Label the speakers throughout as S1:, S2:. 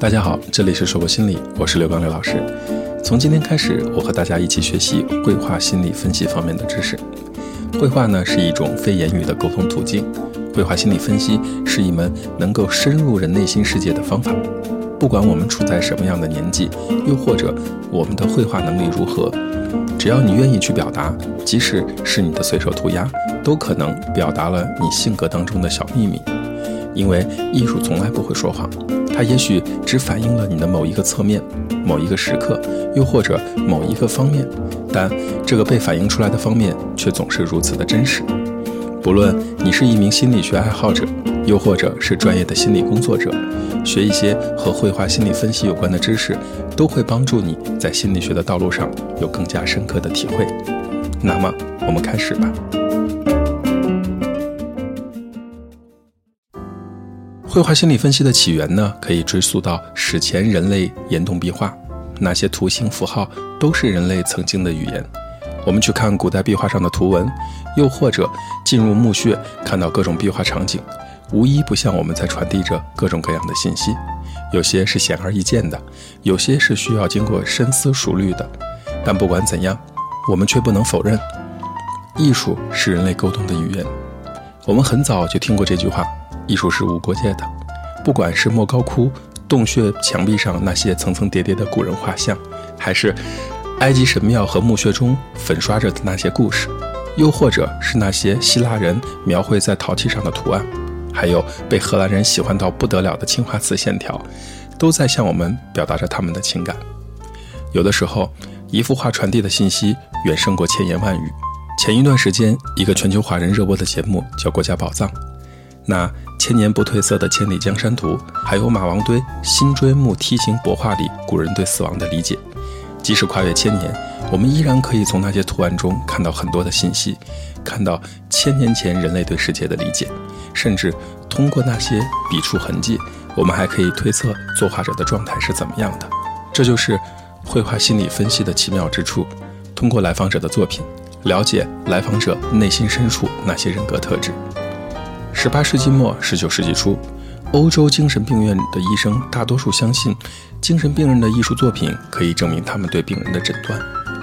S1: 大家好，这里是说博心理，我是刘刚刘老师。从今天开始，我和大家一起学习绘画心理分析方面的知识。绘画呢是一种非言语的沟通途径，绘画心理分析是一门能够深入人内心世界的方法。不管我们处在什么样的年纪，又或者我们的绘画能力如何，只要你愿意去表达，即使是你的随手涂鸦，都可能表达了你性格当中的小秘密。因为艺术从来不会说谎，它也许只反映了你的某一个侧面、某一个时刻，又或者某一个方面，但这个被反映出来的方面却总是如此的真实。不论你是一名心理学爱好者，又或者是专业的心理工作者，学一些和绘画心理分析有关的知识，都会帮助你在心理学的道路上有更加深刻的体会。那么，我们开始吧。绘画心理分析的起源呢，可以追溯到史前人类岩洞壁画，那些图形符号都是人类曾经的语言。我们去看古代壁画上的图文，又或者进入墓穴看到各种壁画场景，无一不向我们在传递着各种各样的信息。有些是显而易见的，有些是需要经过深思熟虑的。但不管怎样，我们却不能否认，艺术是人类沟通的语言。我们很早就听过这句话。艺术是无国界的，不管是莫高窟洞穴墙壁上那些层层叠叠的古人画像，还是埃及神庙和墓穴中粉刷着的那些故事，又或者是那些希腊人描绘在陶器上的图案，还有被荷兰人喜欢到不得了的青花瓷线条，都在向我们表达着他们的情感。有的时候，一幅画传递的信息远胜过千言万语。前一段时间，一个全球华人热播的节目叫《国家宝藏》。那千年不褪色的《千里江山图》，还有马王堆新锥木梯形帛画里古人对死亡的理解，即使跨越千年，我们依然可以从那些图案中看到很多的信息，看到千年前人类对世界的理解，甚至通过那些笔触痕迹，我们还可以推测作画者的状态是怎么样的。这就是绘画心理分析的奇妙之处，通过来访者的作品，了解来访者内心深处那些人格特质。十八世纪末、十九世纪初，欧洲精神病院的医生大多数相信，精神病人的艺术作品可以证明他们对病人的诊断，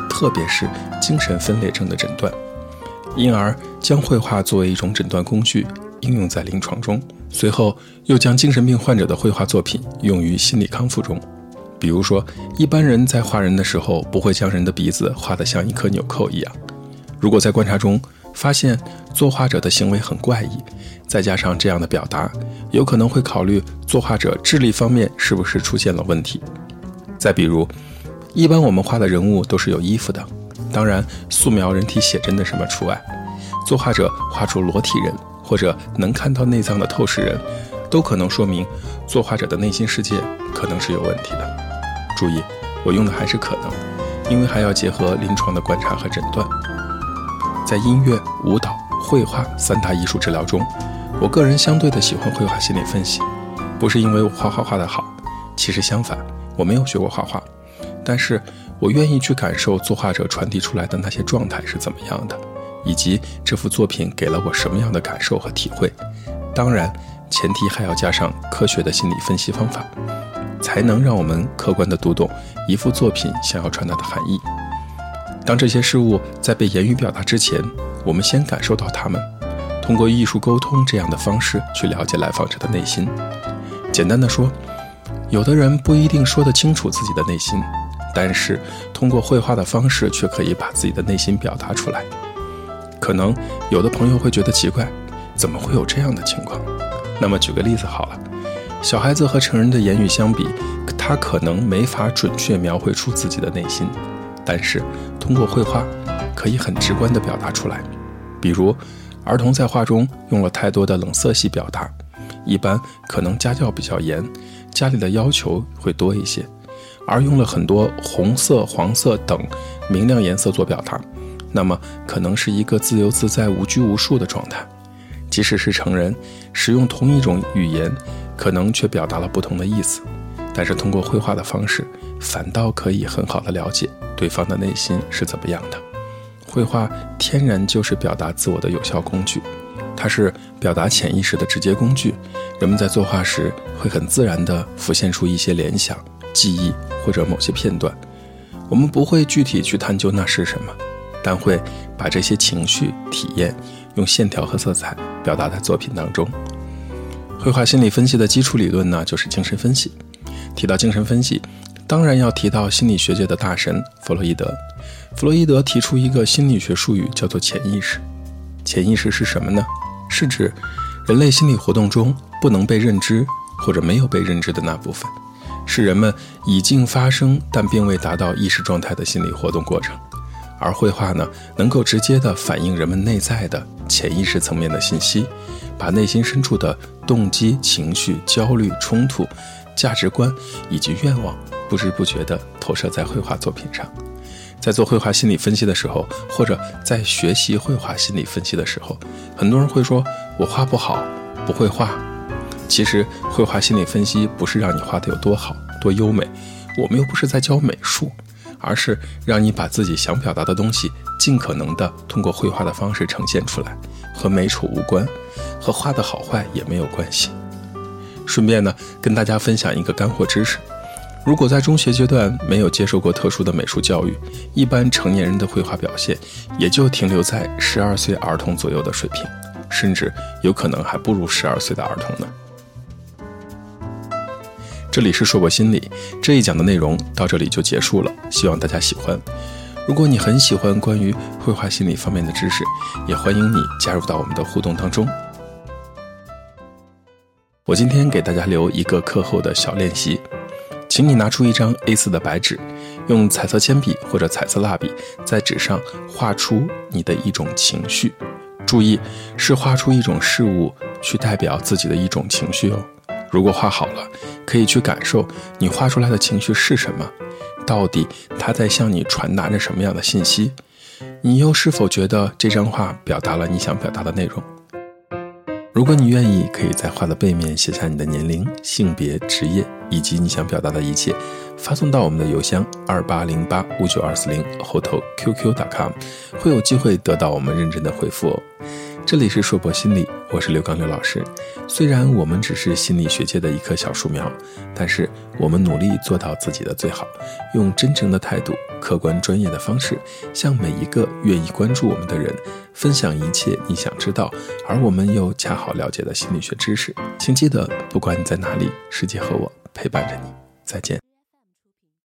S1: 特别是精神分裂症的诊断，因而将绘画作为一种诊断工具应用在临床中。随后又将精神病患者的绘画作品用于心理康复中。比如说，一般人在画人的时候，不会将人的鼻子画得像一颗纽扣一样。如果在观察中，发现作画者的行为很怪异，再加上这样的表达，有可能会考虑作画者智力方面是不是出现了问题。再比如，一般我们画的人物都是有衣服的，当然素描人体写真的什么除外。作画者画出裸体人或者能看到内脏的透视人，都可能说明作画者的内心世界可能是有问题的。注意，我用的还是可能，因为还要结合临床的观察和诊断。在音乐、舞蹈、绘画三大艺术治疗中，我个人相对的喜欢绘画心理分析，不是因为我画画画得好，其实相反，我没有学过画画，但是我愿意去感受作画者传递出来的那些状态是怎么样的，以及这幅作品给了我什么样的感受和体会。当然，前提还要加上科学的心理分析方法，才能让我们客观地读懂一幅作品想要传达的含义。当这些事物在被言语表达之前，我们先感受到它们，通过艺术沟通这样的方式去了解来访者的内心。简单的说，有的人不一定说得清楚自己的内心，但是通过绘画的方式却可以把自己的内心表达出来。可能有的朋友会觉得奇怪，怎么会有这样的情况？那么举个例子好了，小孩子和成人的言语相比，他可能没法准确描绘出自己的内心。但是，通过绘画，可以很直观地表达出来。比如，儿童在画中用了太多的冷色系表达，一般可能家教比较严，家里的要求会多一些；而用了很多红色、黄色等明亮颜色做表达，那么可能是一个自由自在、无拘无束的状态。即使是成人，使用同一种语言，可能却表达了不同的意思。但是通过绘画的方式，反倒可以很好的了解对方的内心是怎么样的。绘画天然就是表达自我的有效工具，它是表达潜意识的直接工具。人们在作画时会很自然地浮现出一些联想、记忆或者某些片段。我们不会具体去探究那是什么，但会把这些情绪体验用线条和色彩表达在作品当中。绘画心理分析的基础理论呢，就是精神分析。提到精神分析，当然要提到心理学界的大神弗洛伊德。弗洛伊德提出一个心理学术语，叫做潜意识。潜意识是什么呢？是指人类心理活动中不能被认知或者没有被认知的那部分，是人们已经发生但并未达到意识状态的心理活动过程。而绘画呢，能够直接的反映人们内在的潜意识层面的信息，把内心深处的动机、情绪、焦虑、冲突。价值观以及愿望，不知不觉地投射在绘画作品上。在做绘画心理分析的时候，或者在学习绘画心理分析的时候，很多人会说：“我画不好，不会画。”其实，绘画心理分析不是让你画的有多好、多优美，我们又不是在教美术，而是让你把自己想表达的东西，尽可能的通过绘画的方式呈现出来，和美丑无关，和画的好坏也没有关系。顺便呢，跟大家分享一个干货知识：如果在中学阶段没有接受过特殊的美术教育，一般成年人的绘画表现也就停留在十二岁儿童左右的水平，甚至有可能还不如十二岁的儿童呢。这里是硕博心理这一讲的内容到这里就结束了，希望大家喜欢。如果你很喜欢关于绘画心理方面的知识，也欢迎你加入到我们的互动当中。我今天给大家留一个课后的小练习，请你拿出一张 A4 的白纸，用彩色铅笔或者彩色蜡笔在纸上画出你的一种情绪。注意，是画出一种事物去代表自己的一种情绪哦。如果画好了，可以去感受你画出来的情绪是什么，到底它在向你传达着什么样的信息？你又是否觉得这张画表达了你想表达的内容？如果你愿意，可以在画的背面写下你的年龄、性别、职业以及你想表达的一切，发送到我们的邮箱二八零八五九二四零后头 qq.com，会有机会得到我们认真的回复哦。这里是硕博心理，我是刘刚刘老师。虽然我们只是心理学界的一棵小树苗，但是我们努力做到自己的最好，用真诚的态度、客观专业的方式，向每一个愿意关注我们的人分享一切你想知道，而我们又恰好了解的心理学知识。请记得，不管你在哪里，世界和我陪伴着你。再见。